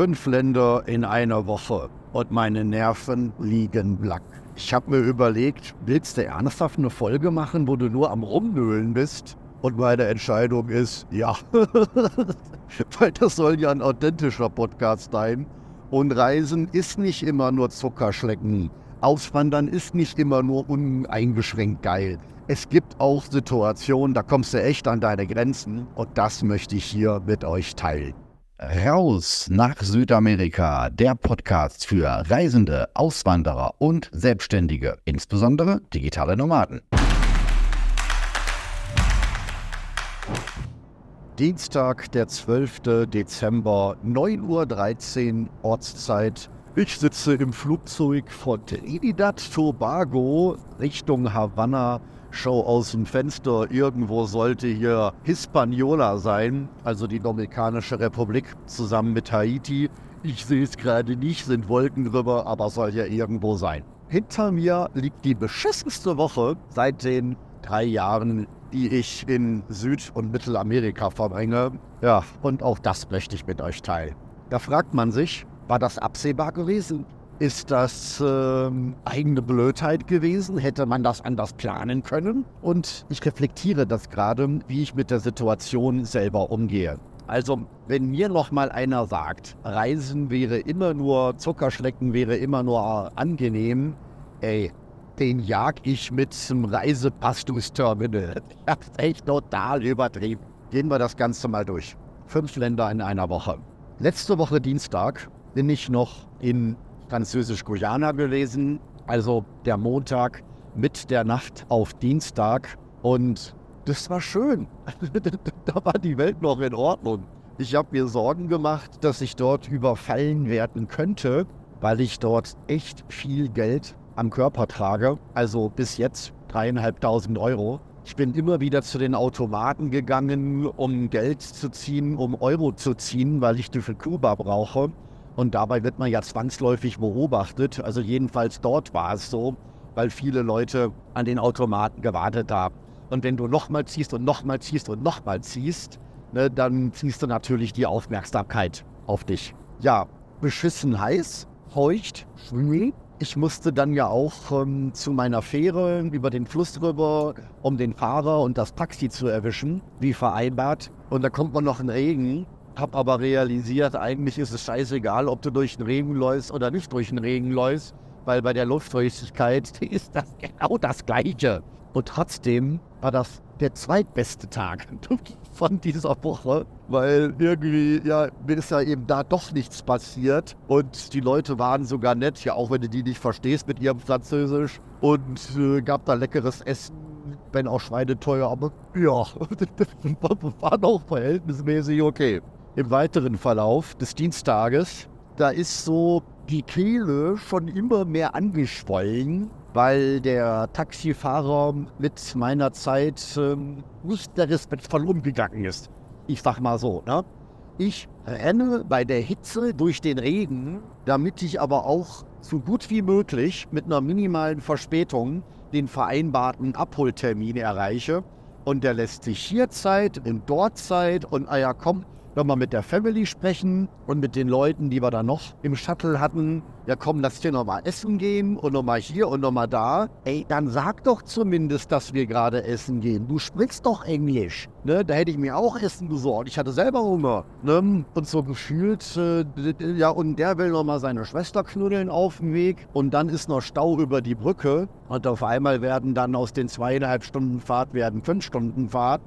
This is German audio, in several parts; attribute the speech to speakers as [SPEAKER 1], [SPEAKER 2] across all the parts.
[SPEAKER 1] Fünf Länder in einer Woche und meine Nerven liegen blank. Ich habe mir überlegt, willst du ernsthaft eine Folge machen, wo du nur am Rumnöhlen bist? Und meine Entscheidung ist ja. Weil das soll ja ein authentischer Podcast sein. Und Reisen ist nicht immer nur Zuckerschlecken. Auswandern ist nicht immer nur uneingeschränkt geil. Es gibt auch Situationen, da kommst du echt an deine Grenzen. Und das möchte ich hier mit euch teilen.
[SPEAKER 2] Raus nach Südamerika, der Podcast für Reisende, Auswanderer und Selbstständige, insbesondere digitale Nomaden.
[SPEAKER 1] Dienstag, der 12. Dezember, 9.13 Uhr Ortszeit. Ich sitze im Flugzeug von Trinidad Tobago Richtung Havanna schau aus dem Fenster, irgendwo sollte hier Hispaniola sein, also die Dominikanische Republik zusammen mit Haiti. Ich sehe es gerade nicht, sind Wolken drüber, aber soll ja irgendwo sein. Hinter mir liegt die beschissenste Woche seit den drei Jahren, die ich in Süd- und Mittelamerika verbringe. Ja, und auch das möchte ich mit euch teilen. Da fragt man sich, war das absehbar gewesen? Ist das ähm, eigene Blödheit gewesen? Hätte man das anders planen können? Und ich reflektiere das gerade, wie ich mit der Situation selber umgehe. Also, wenn mir noch mal einer sagt, Reisen wäre immer nur Zuckerschlecken, wäre immer nur angenehm, ey, den jag ich mit zum Reisepass durchs Terminal. Ich hab's echt total übertrieben. Gehen wir das Ganze mal durch. Fünf Länder in einer Woche. Letzte Woche Dienstag bin ich noch in Französisch-Guyana gelesen, also der Montag mit der Nacht auf Dienstag. Und das war schön. da war die Welt noch in Ordnung. Ich habe mir Sorgen gemacht, dass ich dort überfallen werden könnte, weil ich dort echt viel Geld am Körper trage. Also bis jetzt dreieinhalbtausend Euro. Ich bin immer wieder zu den Automaten gegangen, um Geld zu ziehen, um Euro zu ziehen, weil ich die für Kuba brauche. Und dabei wird man ja zwangsläufig beobachtet. Also jedenfalls dort war es so, weil viele Leute an den Automaten gewartet haben. Und wenn du nochmal ziehst und nochmal ziehst und nochmal ziehst, ne, dann ziehst du natürlich die Aufmerksamkeit auf dich. Ja, beschissen heiß, feucht, schwül. Ich musste dann ja auch ähm, zu meiner Fähre über den Fluss rüber, um den Fahrer und das Taxi zu erwischen, wie vereinbart. Und da kommt man noch in Regen hab aber realisiert, eigentlich ist es scheißegal, ob du durch den Regen läufst oder nicht durch den Regen läufst, weil bei der Luftfeuchtigkeit ist das genau das Gleiche. Und trotzdem war das der zweitbeste Tag von dieser Woche, weil irgendwie, ja, mir ist ja eben da doch nichts passiert. Und die Leute waren sogar nett, ja, auch wenn du die nicht verstehst mit ihrem Französisch. Und äh, gab da leckeres Essen, wenn auch schweineteuer, aber ja, war doch verhältnismäßig okay im weiteren Verlauf des Dienstages, da ist so die Kehle schon immer mehr angeschwollen, weil der Taxifahrer mit meiner Zeit ähm, nicht der respektvoll umgegangen ist. Ich sag mal so, ne? Ich renne bei der Hitze durch den Regen, damit ich aber auch so gut wie möglich mit einer minimalen Verspätung den vereinbarten Abholtermin erreiche. Und der lässt sich hier Zeit und dort Zeit und ah ja, komm, nochmal mit der Family sprechen und mit den Leuten, die wir da noch im Shuttle hatten. Ja, komm, lass dir nochmal essen gehen und nochmal hier und nochmal da. Ey, dann sag doch zumindest, dass wir gerade essen gehen. Du sprichst doch Englisch. Ne? Da hätte ich mir auch Essen besorgt. Ich hatte selber Hunger. Ne? Und so gefühlt, äh, ja, und der will nochmal seine Schwester knuddeln auf dem Weg. Und dann ist noch Stau über die Brücke. Und auf einmal werden dann aus den zweieinhalb Stunden Fahrt werden fünf Stunden Fahrt.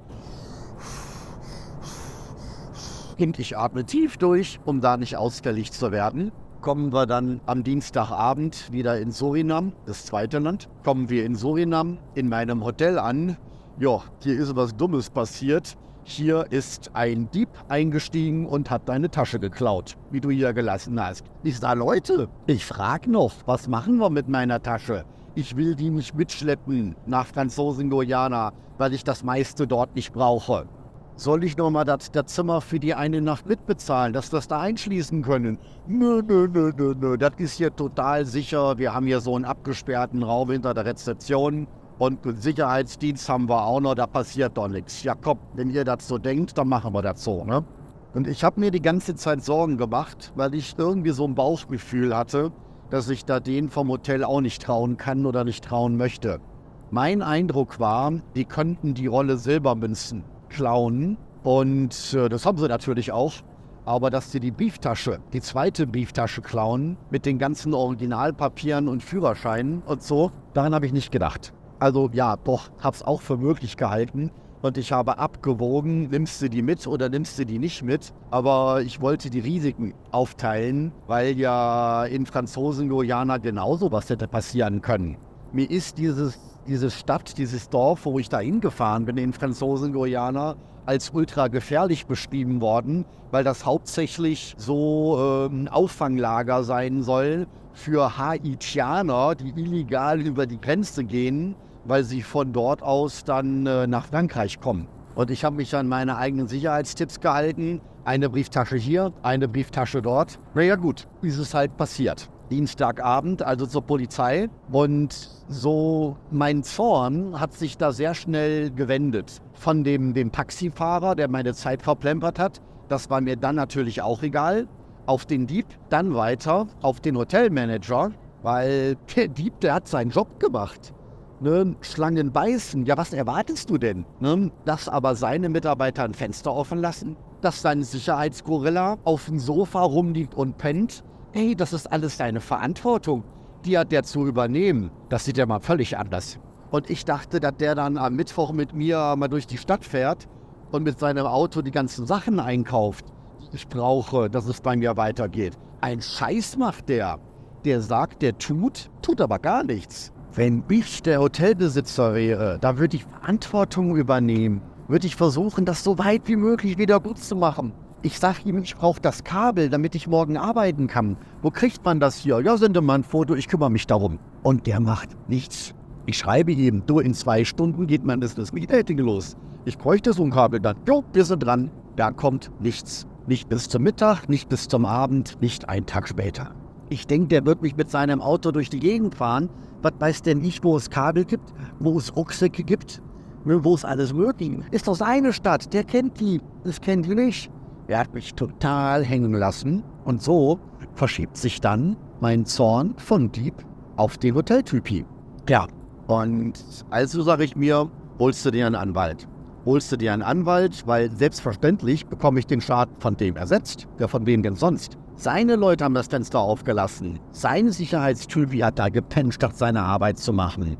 [SPEAKER 1] Und ich atme tief durch, um da nicht ausfällig zu werden. Kommen wir dann am Dienstagabend wieder in Surinam, das zweite Land. Kommen wir in Surinam in meinem Hotel an. Ja, hier ist was Dummes passiert. Hier ist ein Dieb eingestiegen und hat deine Tasche geklaut, wie du hier gelassen hast. Ich sage, Leute, ich frage noch, was machen wir mit meiner Tasche? Ich will die nicht mitschleppen nach Franzosen-Guyana, weil ich das meiste dort nicht brauche. Soll ich nochmal das, Zimmer für die eine Nacht mitbezahlen, dass wir das da einschließen können? Nö, nö, nö, nö, nö, das ist hier total sicher. Wir haben hier so einen abgesperrten Raum hinter der Rezeption. Und einen Sicherheitsdienst haben wir auch noch, da passiert doch nichts. Ja komm, wenn ihr das so denkt, dann machen wir das so, ne? Und ich habe mir die ganze Zeit Sorgen gemacht, weil ich irgendwie so ein Bauchgefühl hatte, dass ich da den vom Hotel auch nicht trauen kann oder nicht trauen möchte. Mein Eindruck war, die könnten die Rolle Silbermünzen klauen. Und äh, das haben sie natürlich auch. Aber dass sie die Brieftasche, die zweite Brieftasche klauen, mit den ganzen Originalpapieren und Führerscheinen und so, daran habe ich nicht gedacht. Also ja, doch, habe es auch für möglich gehalten. Und ich habe abgewogen, nimmst du die mit oder nimmst du die nicht mit. Aber ich wollte die Risiken aufteilen, weil ja in Franzosen-Guyana genauso was hätte passieren können. Mir ist dieses, diese Stadt, dieses Dorf, wo ich da hingefahren bin in Franzosen-Guyana, als ultra gefährlich beschrieben worden, weil das hauptsächlich so ähm, Auffanglager sein soll für Haitianer, die illegal über die Grenze gehen weil sie von dort aus dann äh, nach Frankreich kommen. Und ich habe mich an meine eigenen Sicherheitstipps gehalten. Eine Brieftasche hier, eine Brieftasche dort. Naja gut, ist es halt passiert. Dienstagabend, also zur Polizei. Und so mein Zorn hat sich da sehr schnell gewendet. Von dem, dem Taxifahrer, der meine Zeit verplempert hat. Das war mir dann natürlich auch egal. Auf den Dieb, dann weiter auf den Hotelmanager, weil der Dieb, der hat seinen Job gemacht. Ne, Schlangen beißen, ja, was erwartest du denn? Ne? Dass aber seine Mitarbeiter ein Fenster offen lassen, dass sein Sicherheitsgorilla auf dem Sofa rumliegt und pennt. Ey, das ist alles deine Verantwortung. Die hat der zu übernehmen. Das sieht ja mal völlig anders. Und ich dachte, dass der dann am Mittwoch mit mir mal durch die Stadt fährt und mit seinem Auto die ganzen Sachen einkauft, die ich brauche, dass es bei mir weitergeht. Ein Scheiß macht der. Der sagt, der tut, tut aber gar nichts. Wenn ich der Hotelbesitzer wäre, da würde ich Verantwortung übernehmen. Würde ich versuchen, das so weit wie möglich wieder gut zu machen. Ich sage ihm, ich brauche das Kabel, damit ich morgen arbeiten kann. Wo kriegt man das hier? Ja, sende mal ein Foto, ich kümmere mich darum. Und der macht nichts. Ich schreibe ihm, du, in zwei Stunden geht mein Business Meeting los. Ich bräuchte so ein Kabel dann. Jo, wir sind dran. Da kommt nichts. Nicht bis zum Mittag, nicht bis zum Abend, nicht einen Tag später. Ich denke, der wird mich mit seinem Auto durch die Gegend fahren. Was weiß denn ich, wo es Kabel gibt, wo es Rucksäcke gibt, wo es alles möglich ist. Ist doch seine Stadt, der kennt die. Das kennt die nicht. Er hat mich total hängen lassen. Und so verschiebt sich dann mein Zorn von Dieb auf den Hoteltypi. Ja, und also sage ich mir, holst du dir einen Anwalt. Holst du dir einen Anwalt, weil selbstverständlich bekomme ich den Schaden von dem ersetzt. Ja, von wem denn sonst? Seine Leute haben das Fenster aufgelassen. Sein Sicherheitstypi hat da gepennt, statt seine Arbeit zu machen.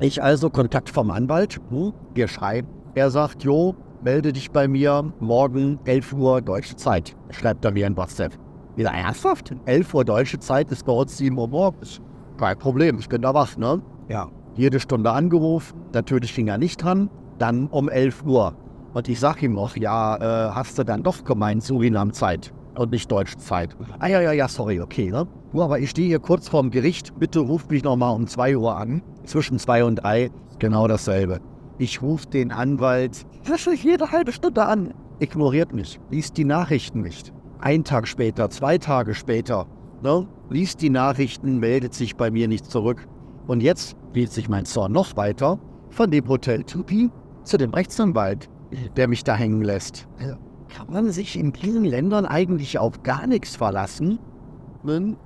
[SPEAKER 1] Ich also Kontakt vom Anwalt. Hm, wir schreiben. Er sagt, Jo, melde dich bei mir morgen 11 Uhr deutsche Zeit. Schreibt er mir in WhatsApp. Wieder ernsthaft? 11 Uhr deutsche Zeit ist bei uns 7 Uhr morgens. Kein Problem, ich bin da wach, ne? Ja. Jede Stunde angerufen, natürlich ging er nicht dran. Dann um 11 Uhr. Und ich sag ihm noch, ja, äh, hast du dann doch gemeint Surinam-Zeit? und nicht deutsche Zeit. Ah ja, ja, ja, sorry, okay. Ne? Du, aber ich stehe hier kurz vorm Gericht. Bitte ruf mich nochmal um 2 Uhr an. Zwischen 2 und 3 genau dasselbe. Ich rufe den Anwalt das ist jede halbe Stunde an. Ignoriert mich, liest die Nachrichten nicht. Ein Tag später, zwei Tage später, ne? liest die Nachrichten, meldet sich bei mir nicht zurück. Und jetzt geht sich mein Zorn noch weiter von dem Hotel Tupi zu dem Rechtsanwalt, der mich da hängen lässt. Also, kann man sich in diesen Ländern eigentlich auf gar nichts verlassen,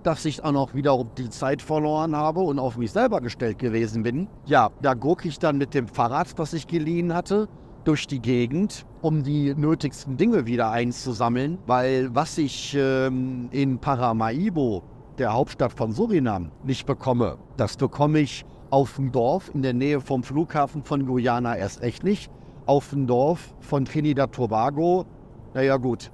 [SPEAKER 1] dass ich auch noch wieder die Zeit verloren habe und auf mich selber gestellt gewesen bin. Ja, da gucke ich dann mit dem Fahrrad, was ich geliehen hatte, durch die Gegend, um die nötigsten Dinge wieder einzusammeln, weil was ich ähm, in Paramaribo, der Hauptstadt von Surinam, nicht bekomme, das bekomme ich auf dem Dorf in der Nähe vom Flughafen von Guyana erst echt nicht. Auf dem Dorf von Trinidad Tobago naja, gut.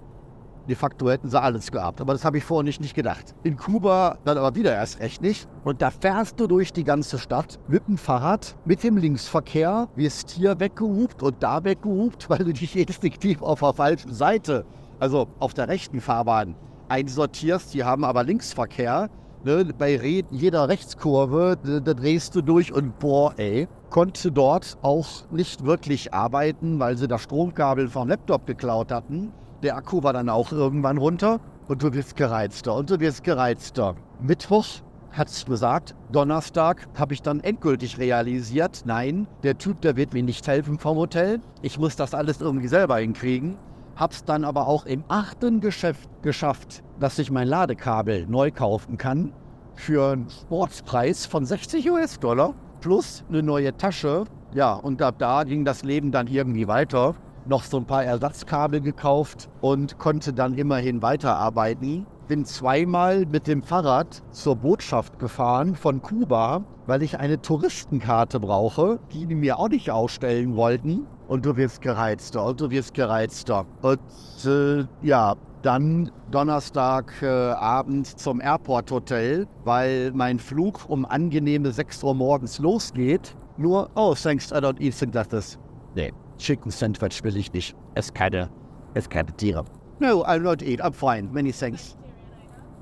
[SPEAKER 1] De facto hätten sie alles gehabt. Aber das habe ich vorher nicht, nicht gedacht. In Kuba dann aber wieder erst recht nicht. Und da fährst du durch die ganze Stadt mit dem Fahrrad, mit dem Linksverkehr, wirst hier weggehupt und da weggehupt, weil du dich instinktiv auf der falschen Seite, also auf der rechten Fahrbahn, einsortierst. Die haben aber Linksverkehr. Ne, bei jeder Rechtskurve, da drehst du durch und boah, ey, konnte dort auch nicht wirklich arbeiten, weil sie das Stromkabel vom Laptop geklaut hatten. Der Akku war dann auch irgendwann runter und du wirst gereizter und du wirst gereizter. Mittwoch hat es gesagt, Donnerstag habe ich dann endgültig realisiert, nein, der Typ, der wird mir nicht helfen vom Hotel. Ich muss das alles irgendwie selber hinkriegen. Hab's dann aber auch im achten Geschäft geschafft, dass ich mein Ladekabel neu kaufen kann für einen Sportspreis von 60 US-Dollar plus eine neue Tasche. Ja, und ab da ging das Leben dann irgendwie weiter. Noch so ein paar Ersatzkabel gekauft und konnte dann immerhin weiterarbeiten. Bin zweimal mit dem Fahrrad zur Botschaft gefahren von Kuba, weil ich eine Touristenkarte brauche, die die mir auch nicht ausstellen wollten. Und du wirst gereizter und du wirst gereizter. Und äh, ja, dann Donnerstagabend äh, zum Airport Hotel, weil mein Flug um angenehme 6 Uhr morgens losgeht. Nur, oh, thanks, I don't eat this. Nee, Chicken Sandwich will ich nicht. Es keine, es keine Tiere. No, I'll not eat. I'm fine. Many thanks.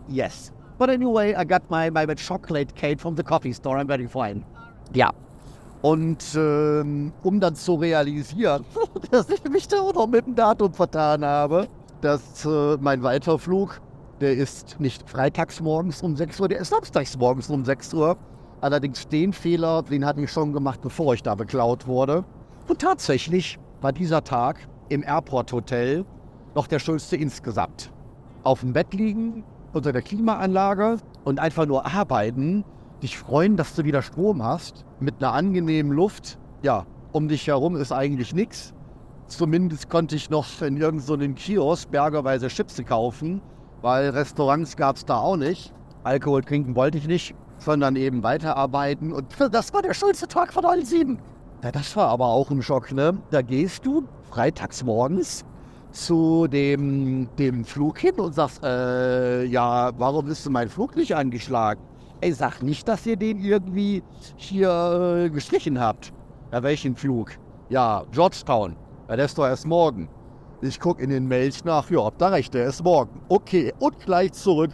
[SPEAKER 1] Yes. But anyway, I got my, my chocolate cake from the coffee store. I'm very fine. Ja. Und ähm, um dann zu realisieren, dass ich mich da auch noch mit dem Datum vertan habe, dass äh, mein Weiterflug, der ist nicht freitags morgens um 6 Uhr, der ist samstags morgens um 6 Uhr. Allerdings den Fehler, den hatte ich schon gemacht, bevor ich da beklaut wurde. Und tatsächlich war dieser Tag im Airport Hotel noch der schönste insgesamt. Auf dem Bett liegen, unter der Klimaanlage und einfach nur arbeiten, dich freuen, dass du wieder Strom hast, mit einer angenehmen Luft. Ja, um dich herum ist eigentlich nichts. Zumindest konnte ich noch in irgendeinem so Kiosk bergerweise Chips kaufen, weil Restaurants gab es da auch nicht. Alkohol trinken wollte ich nicht, sondern eben weiterarbeiten. Und das war der schönste Tag von allen sieben. Ja, das war aber auch ein Schock, ne? Da gehst du freitags morgens zu dem, dem Flug hin und sagst, äh, ja, warum ist denn mein Flug nicht angeschlagen? Ey, sag nicht, dass ihr den irgendwie hier äh, gestrichen habt. Ja, welchen Flug? Ja, Georgetown. Ja, der ist doch erst morgen. Ich gucke in den Mails nach, ja, ob da recht, der ist morgen. Okay, und gleich zurück.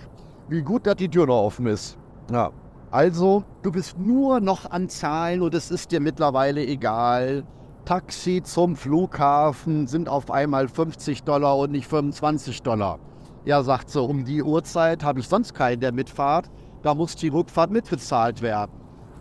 [SPEAKER 1] Wie gut, dass die Tür noch offen ist. Ja, also, du bist nur noch an Zahlen und es ist dir mittlerweile egal. Taxi zum Flughafen sind auf einmal 50 Dollar und nicht 25 Dollar. Ja, sagt so, um die Uhrzeit habe ich sonst keinen, der mitfahrt. Da muss die Rückfahrt mitbezahlt werden.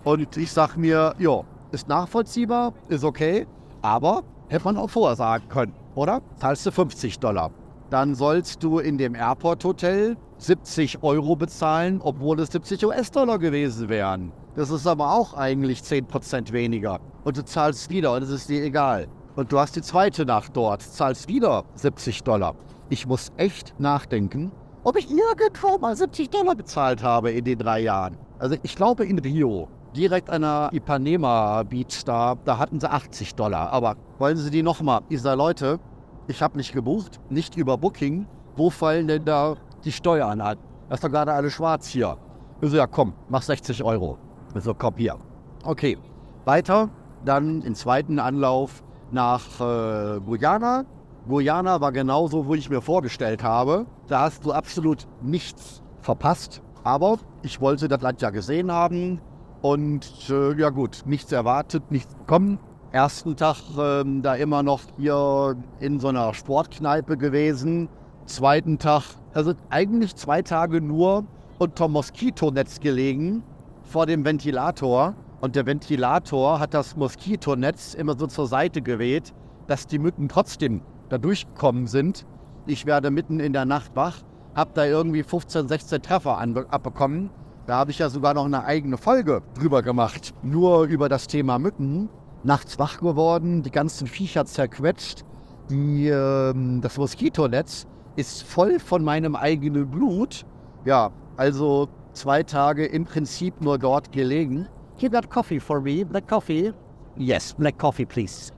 [SPEAKER 1] Und ich sage mir, ja, ist nachvollziehbar, ist okay, aber hätte man auch vorher sagen können, oder? Zahlst du 50 Dollar. Dann sollst du in dem Airport-Hotel 70 Euro bezahlen, obwohl es 70 US-Dollar gewesen wären. Das ist aber auch eigentlich 10% weniger. Und du zahlst wieder und es ist dir egal. Und du hast die zweite Nacht dort, zahlst wieder 70 Dollar. Ich muss echt nachdenken, ob ich irgendwo mal 70 Dollar bezahlt habe in den drei Jahren. Also ich glaube in Rio, direkt an der Ipanema Beach da, da hatten sie 80 Dollar. Aber wollen sie die nochmal? Sage, Leute, ich habe nicht gebucht, nicht über Booking. Wo fallen denn da die Steuern an? Das ist doch gerade alles schwarz hier. Ich so, ja komm, mach 60 Euro. So, komm hier. Okay, weiter. Dann im zweiten Anlauf nach äh, Guyana. Guyana war genauso, wo ich mir vorgestellt habe. Da hast du absolut nichts verpasst. Aber ich wollte das Land ja gesehen haben. Und äh, ja gut, nichts erwartet, nichts bekommen. Ersten Tag äh, da immer noch hier in so einer Sportkneipe gewesen. Zweiten Tag, also eigentlich zwei Tage nur unter Moskitonetz gelegen vor dem Ventilator und der Ventilator hat das Moskitonetz immer so zur Seite geweht, dass die Mücken trotzdem da durchgekommen sind. Ich werde mitten in der Nacht wach, habe da irgendwie 15, 16 Treffer abbekommen. Da habe ich ja sogar noch eine eigene Folge drüber gemacht, nur über das Thema Mücken. Nachts wach geworden, die ganzen Viecher zerquetscht. Die, äh, das Moskitonetz ist voll von meinem eigenen Blut. Ja, also zwei Tage im Prinzip nur dort gelegen. You got coffee for me? Black coffee? Yes, black coffee, please.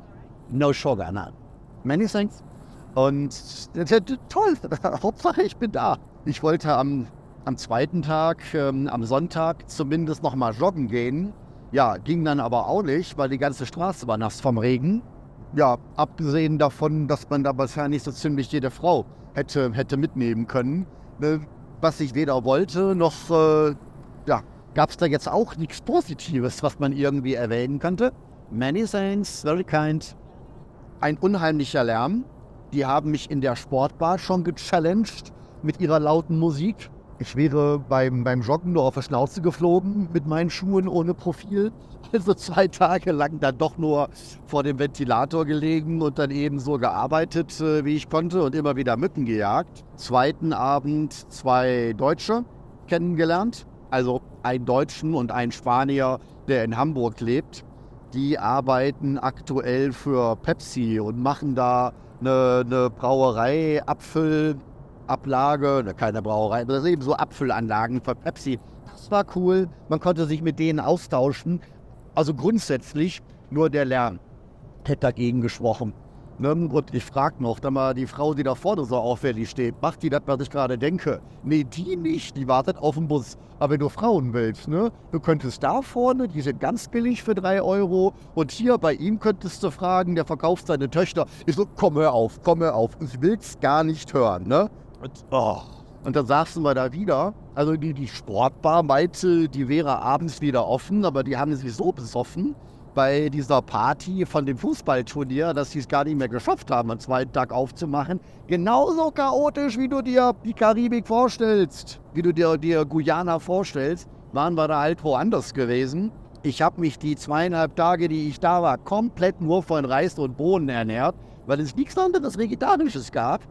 [SPEAKER 1] No sugar, no. Many thanks. Und toll, Hauptsache ich bin da. Ich wollte am, am zweiten Tag, ähm, am Sonntag zumindest noch mal joggen gehen. Ja, ging dann aber auch nicht, weil die ganze Straße war nass vom Regen. Ja, abgesehen davon, dass man da wahrscheinlich so ziemlich jede Frau hätte, hätte mitnehmen können. Ne? was ich weder wollte, noch äh, ja, gab es da jetzt auch nichts Positives, was man irgendwie erwähnen könnte. Many thanks, very kind. Ein unheimlicher Lärm. Die haben mich in der Sportbar schon gechallenged mit ihrer lauten Musik. Ich wäre beim, beim Joggen nur auf der Schnauze geflogen mit meinen Schuhen ohne Profil. Also zwei Tage lang dann doch nur vor dem Ventilator gelegen und dann eben so gearbeitet, äh, wie ich konnte und immer wieder Mücken gejagt. Zweiten Abend zwei Deutsche kennengelernt. Also einen Deutschen und einen Spanier, der in Hamburg lebt. Die arbeiten aktuell für Pepsi und machen da eine, eine Brauerei, Apfel, Ablage, ne, keine Brauerei, das sind eben so Apfelanlagen für Pepsi. Das war cool. Man konnte sich mit denen austauschen. Also grundsätzlich nur der Lärm hätte dagegen gesprochen. Ne? Und ich frage noch, dann mal die Frau, die da vorne so auffällig steht, macht die das, was ich gerade denke? Nee, die nicht, die wartet auf den Bus. Aber wenn du Frauen willst, ne? du könntest da vorne, die sind ganz billig für 3 Euro. Und hier bei ihm könntest du fragen, der verkauft seine Töchter. Ich so, komm hör auf, komm hör auf. Ich will's gar nicht hören. Ne? Und, oh. und dann saßen wir da wieder. Also die, die Sportbar meinte, die wäre abends wieder offen, aber die haben sich so besoffen bei dieser Party von dem Fußballturnier, dass sie es gar nicht mehr geschafft haben, am zweiten Tag aufzumachen. Genauso chaotisch, wie du dir die Karibik vorstellst, wie du dir, dir Guyana vorstellst, waren wir da halt woanders gewesen. Ich habe mich die zweieinhalb Tage, die ich da war, komplett nur von Reis und Bohnen ernährt, weil es nichts anderes Vegetarisches gab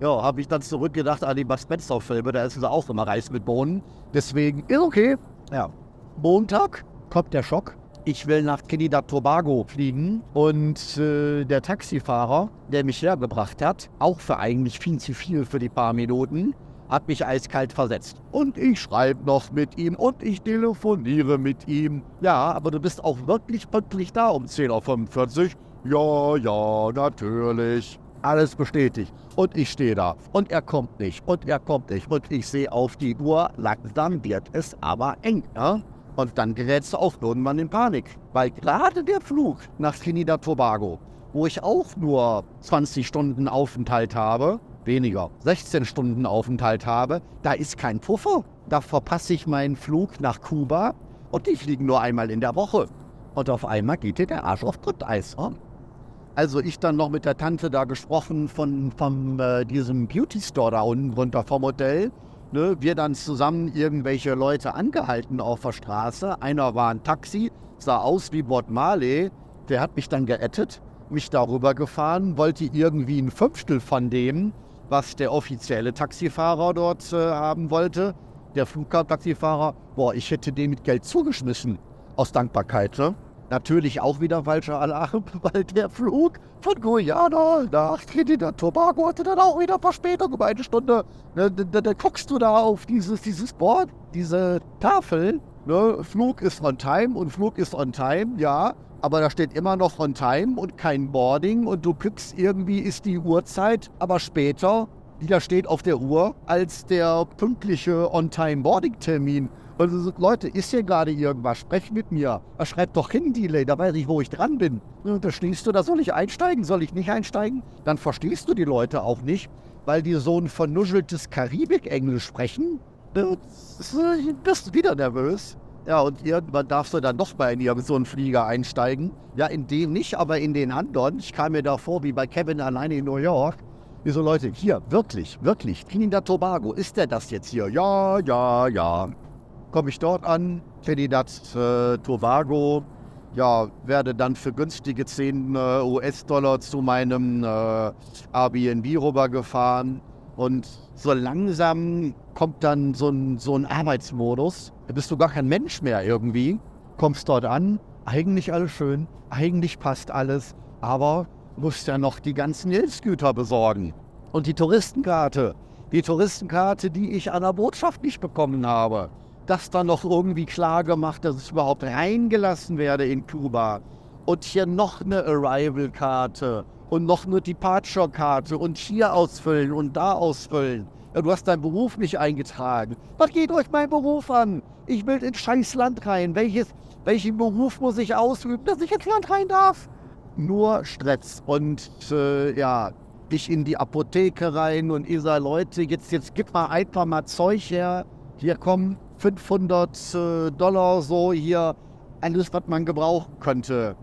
[SPEAKER 1] ja, habe ich dann zurückgedacht an die Bud Spencer-Filme, da ist es auch immer Reis mit Bohnen. Deswegen ist okay. Ja. Montag kommt der Schock. Ich will nach Trinidad Tobago fliegen und äh, der Taxifahrer, der mich hergebracht hat, auch für eigentlich viel zu viel für die paar Minuten, hat mich eiskalt versetzt. Und ich schreibe noch mit ihm und ich telefoniere mit ihm. Ja, aber du bist auch wirklich pünktlich da um 10.45 Uhr. Ja, ja, natürlich alles bestätigt. Und ich stehe da. Und er kommt nicht. Und er kommt nicht. Und ich sehe auf die Uhr, langsam wird es aber eng. Ja? Und dann gerätst du auch irgendwann in Panik. Weil gerade der Flug nach Trinidad Tobago, wo ich auch nur 20 Stunden Aufenthalt habe, weniger, 16 Stunden Aufenthalt habe, da ist kein Puffer. Da verpasse ich meinen Flug nach Kuba und die fliegen nur einmal in der Woche. Und auf einmal geht dir der Arsch auf Glatteis. Ja? Also ich dann noch mit der Tante da gesprochen von, von äh, diesem Beauty Store da unten runter vom Hotel. Ne, wir dann zusammen irgendwelche Leute angehalten auf der Straße. Einer war ein Taxi, sah aus wie Bob Marley. Der hat mich dann gerettet, mich darüber gefahren, wollte irgendwie ein Fünftel von dem, was der offizielle Taxifahrer dort äh, haben wollte. Der Flugtaxifahrer, boah, ich hätte dem mit Geld zugeschmissen. Aus Dankbarkeit, ne? Natürlich auch wieder falscher Alarm, weil der Flug von Guyana nach Trinidad Tobago hatte dann auch wieder Verspätung um eine Stunde. Da, da, da, guckst du da auf dieses, dieses Board, diese Tafel. Ne? Flug ist on time und Flug ist on time, ja. Aber da steht immer noch on time und kein Boarding und du guckst irgendwie ist die Uhrzeit, aber später, die da steht auf der Uhr, als der pünktliche On-Time-Boarding-Termin. Also, Leute, ist hier gerade irgendwas? Sprech mit mir. Schreib doch hin, Delay, da weiß ich, wo ich dran bin. Und da stehst du, da soll ich einsteigen, soll ich nicht einsteigen? Dann verstehst du die Leute auch nicht, weil die so ein vernuscheltes Karibik-Englisch sprechen. Du bist wieder nervös. Ja, und irgendwann darfst du dann doch mal in so einen Flieger einsteigen. Ja, in dem nicht, aber in den anderen. Ich kam mir da vor wie bei Kevin alleine in New York. Wie so Leute, hier, wirklich, wirklich, Trinidad Tobago, ist der das jetzt hier? Ja, ja, ja komme ich dort an, Trinidad äh, Tobago, ja, werde dann für günstige 10 äh, US-Dollar zu meinem äh, Airbnb rübergefahren und so langsam kommt dann so ein, so ein Arbeitsmodus. Da bist du gar kein Mensch mehr irgendwie. Kommst dort an, eigentlich alles schön, eigentlich passt alles, aber musst ja noch die ganzen Hilfsgüter besorgen. Und die Touristenkarte, die Touristenkarte, die ich an der Botschaft nicht bekommen habe das dann noch irgendwie klar gemacht, dass ich überhaupt reingelassen werde in Kuba. Und hier noch eine Arrival-Karte und noch eine Departure-Karte und hier ausfüllen und da ausfüllen. Ja, du hast deinen Beruf nicht eingetragen. Was geht euch mein Beruf an? Ich will ins scheiß Land rein. Welches, welchen Beruf muss ich ausüben, dass ich ins Land rein darf? Nur Stress. Und äh, ja, ich in die Apotheke rein und ihr sagt, Leute, jetzt, jetzt gib mal einfach mal Zeug her. Hier kommen 500 äh, Dollar so hier alles, was man gebrauchen könnte.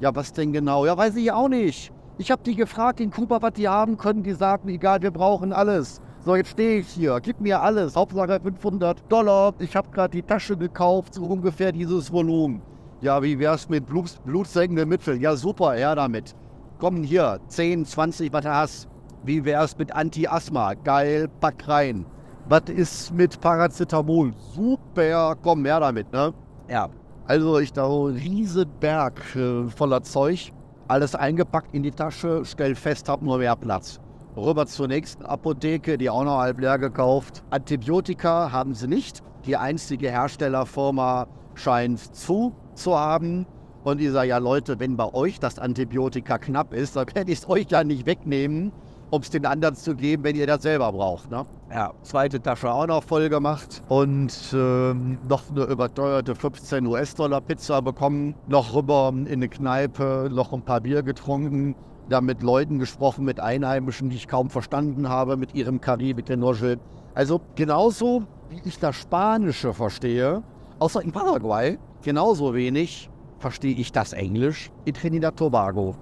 [SPEAKER 1] Ja, was denn genau? Ja, weiß ich auch nicht. Ich habe die gefragt in Kuba, was die haben können. Die sagten, egal, wir brauchen alles. So, jetzt stehe ich hier, gib mir alles, Hauptsache 500 Dollar. Ich habe gerade die Tasche gekauft, so ungefähr dieses Volumen. Ja, wie wär's mit Blut, blutsenkenden Mitteln? Ja, super, ja damit. Komm hier, 10, 20, was du hast. Wie wär's mit Anti-Asthma? Geil, pack rein. Was ist mit Paracetamol? Super, komm, mehr damit, ne? Ja. Also ich da so einen riesen Berg äh, voller Zeug, alles eingepackt in die Tasche, stell fest, hab nur mehr Platz. Rüber zur nächsten Apotheke, die auch noch halb leer gekauft. Antibiotika haben sie nicht. Die einzige Herstellerfirma scheint zu zu haben. Und ich sage, ja Leute, wenn bei euch das Antibiotika knapp ist, dann werde ich es euch ja nicht wegnehmen, um es den anderen zu geben, wenn ihr das selber braucht. Ne? Ja, zweite Tasche auch noch voll gemacht und ähm, noch eine überteuerte 15 US-Dollar Pizza bekommen, noch rüber in eine Kneipe, noch ein paar Bier getrunken, da mit Leuten gesprochen, mit Einheimischen, die ich kaum verstanden habe, mit ihrem Karibik-Nuschel. Also genauso wie ich das Spanische verstehe, außer in Paraguay, genauso wenig verstehe ich das Englisch in Trinidad Tobago.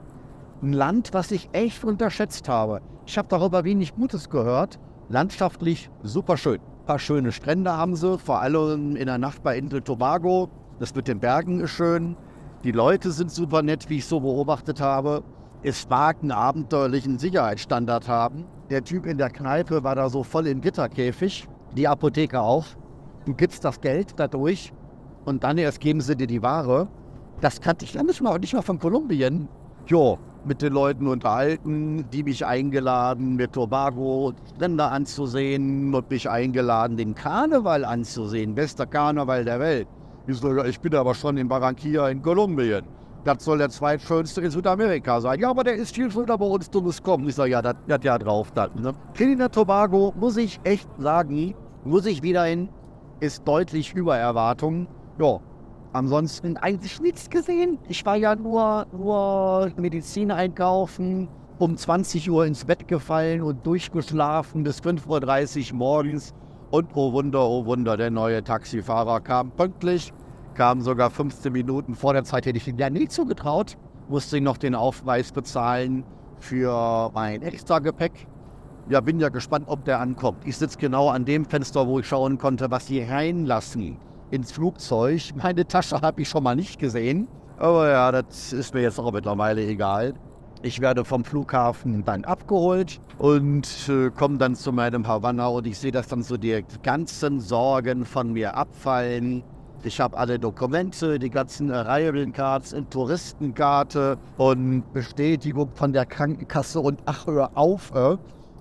[SPEAKER 1] Ein Land, was ich echt unterschätzt habe. Ich habe darüber wenig Gutes gehört. Landschaftlich super schön. Ein paar schöne Strände haben sie, vor allem in der Nacht bei Insel Tobago. Das mit den Bergen ist schön. Die Leute sind super nett, wie ich so beobachtet habe. Es mag einen abenteuerlichen Sicherheitsstandard haben. Der Typ in der Kneipe war da so voll im Gitterkäfig. Die Apotheke auch. Du gibst das Geld dadurch und dann erst geben sie dir die Ware. Das kannte ich nicht mal, nicht mal von Kolumbien. Jo, mit den Leuten unterhalten, die mich eingeladen, mir Tobago Länder anzusehen und mich eingeladen, den Karneval anzusehen. Bester Karneval der Welt. Ich, bin aber schon in Barranquilla in Kolumbien. Das soll der zweitschönste in Südamerika sein. Ja, aber der ist viel schöner bei uns, du musst kommen. Ich sage, ja, das hat ja drauf dann. Ne? Tobago, muss ich echt sagen, muss ich wieder hin, ist deutlich über Erwartungen. Ja, ansonsten eigentlich nichts gesehen. Ich war ja nur, nur Medizin einkaufen, um 20 Uhr ins Bett gefallen und durchgeschlafen bis 5.30 Uhr morgens. Und oh Wunder, oh Wunder, der neue Taxifahrer kam pünktlich, kam sogar 15 Minuten vor der Zeit, hätte ich ihm ja nie zugetraut. Musste ich noch den Aufweis bezahlen für mein Extra-Gepäck. Ja, bin ja gespannt, ob der ankommt. Ich sitze genau an dem Fenster, wo ich schauen konnte, was sie reinlassen ins Flugzeug. Meine Tasche habe ich schon mal nicht gesehen. Aber ja, das ist mir jetzt auch mittlerweile egal. Ich werde vom Flughafen dann abgeholt und äh, komme dann zu meinem Havanna und ich sehe, dass dann so die ganzen Sorgen von mir abfallen. Ich habe alle Dokumente, die ganzen Arrival Cards in Touristenkarte und Bestätigung von der Krankenkasse und ach, hör auf, äh,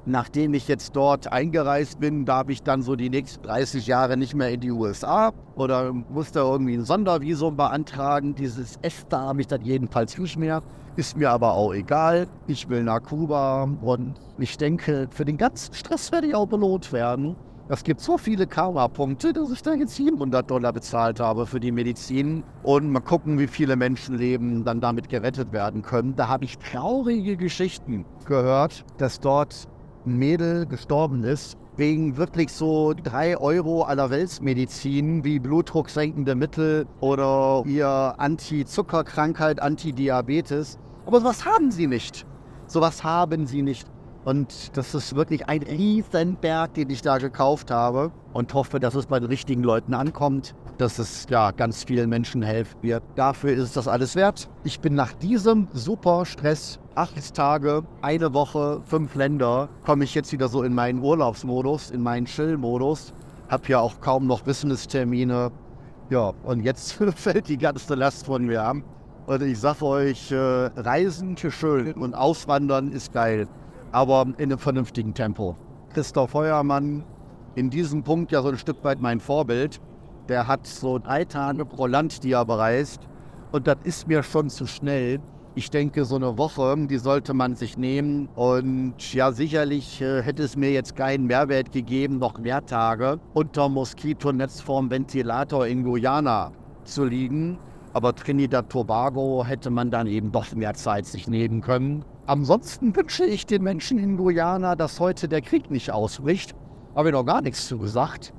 [SPEAKER 1] Nachdem ich jetzt dort eingereist bin, darf ich dann so die nächsten 30 Jahre nicht mehr in die USA oder musste irgendwie ein Sondervisum beantragen. Dieses ESTA habe ich dann jedenfalls nicht mehr. Ist mir aber auch egal. Ich will nach Kuba und ich denke, für den ganzen Stress werde ich auch belohnt werden. Es gibt so viele Karma-Punkte, dass ich da jetzt 700 Dollar bezahlt habe für die Medizin. Und mal gucken, wie viele Menschenleben dann damit gerettet werden können. Da habe ich traurige Geschichten gehört, dass dort ein Mädel gestorben ist, wegen wirklich so drei Euro aller Weltmedizin wie blutdrucksenkende Mittel oder ihr Anti-Zuckerkrankheit, Anti-Diabetes. Aber sowas haben sie nicht. Sowas haben sie nicht. Und das ist wirklich ein Riesenberg, den ich da gekauft habe und hoffe, dass es bei den richtigen Leuten ankommt, dass es ja ganz vielen Menschen helfen wird. Dafür ist das alles wert. Ich bin nach diesem super Stress acht Tage, eine Woche, fünf Länder, komme ich jetzt wieder so in meinen Urlaubsmodus, in meinen Chill-Modus. Hab ja auch kaum noch Business-Termine. Ja, und jetzt fällt die ganze Last von mir an. Und ich sag euch, äh, Reisen ist schön und Auswandern ist geil, aber in einem vernünftigen Tempo. Christoph Feuermann, in diesem Punkt ja so ein Stück weit mein Vorbild. Der hat so drei Tage pro Land, die er bereist. Und das ist mir schon zu schnell. Ich denke, so eine Woche, die sollte man sich nehmen. Und ja, sicherlich äh, hätte es mir jetzt keinen Mehrwert gegeben, noch mehr Tage unter Moskitonetz vorm Ventilator in Guyana zu liegen. Aber Trinidad Tobago hätte man dann eben doch mehr Zeit sich nehmen können. Ansonsten wünsche ich den Menschen in Guyana, dass heute der Krieg nicht ausbricht. Habe ich noch gar nichts zu gesagt.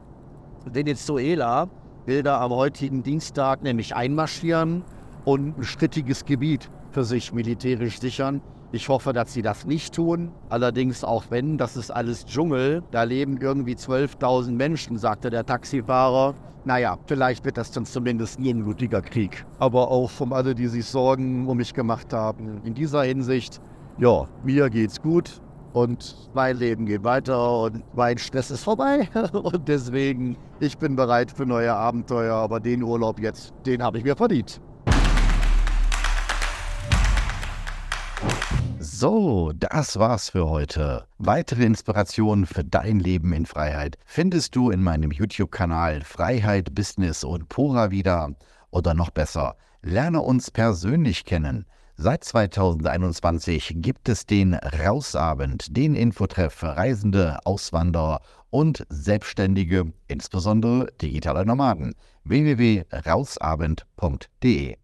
[SPEAKER 1] Venezuela will da am heutigen Dienstag nämlich einmarschieren und ein strittiges Gebiet für sich militärisch sichern. Ich hoffe, dass sie das nicht tun. Allerdings auch wenn, das ist alles Dschungel. Da leben irgendwie 12.000 Menschen, sagte der Taxifahrer. Naja, vielleicht wird das dann zumindest nie ein blutiger Krieg. Aber auch von alle, die sich Sorgen um mich gemacht haben. In dieser Hinsicht, ja, mir geht's gut und mein Leben geht weiter und mein Stress ist vorbei. Und deswegen, ich bin bereit für neue Abenteuer, aber den Urlaub jetzt, den habe ich mir verdient.
[SPEAKER 2] So, das war's für heute. Weitere Inspirationen für dein Leben in Freiheit findest du in meinem YouTube-Kanal Freiheit, Business und Pura wieder. Oder noch besser, lerne uns persönlich kennen. Seit 2021 gibt es den Rausabend, den Infotreff für Reisende, Auswanderer und Selbstständige, insbesondere digitale Nomaden. www.rausabend.de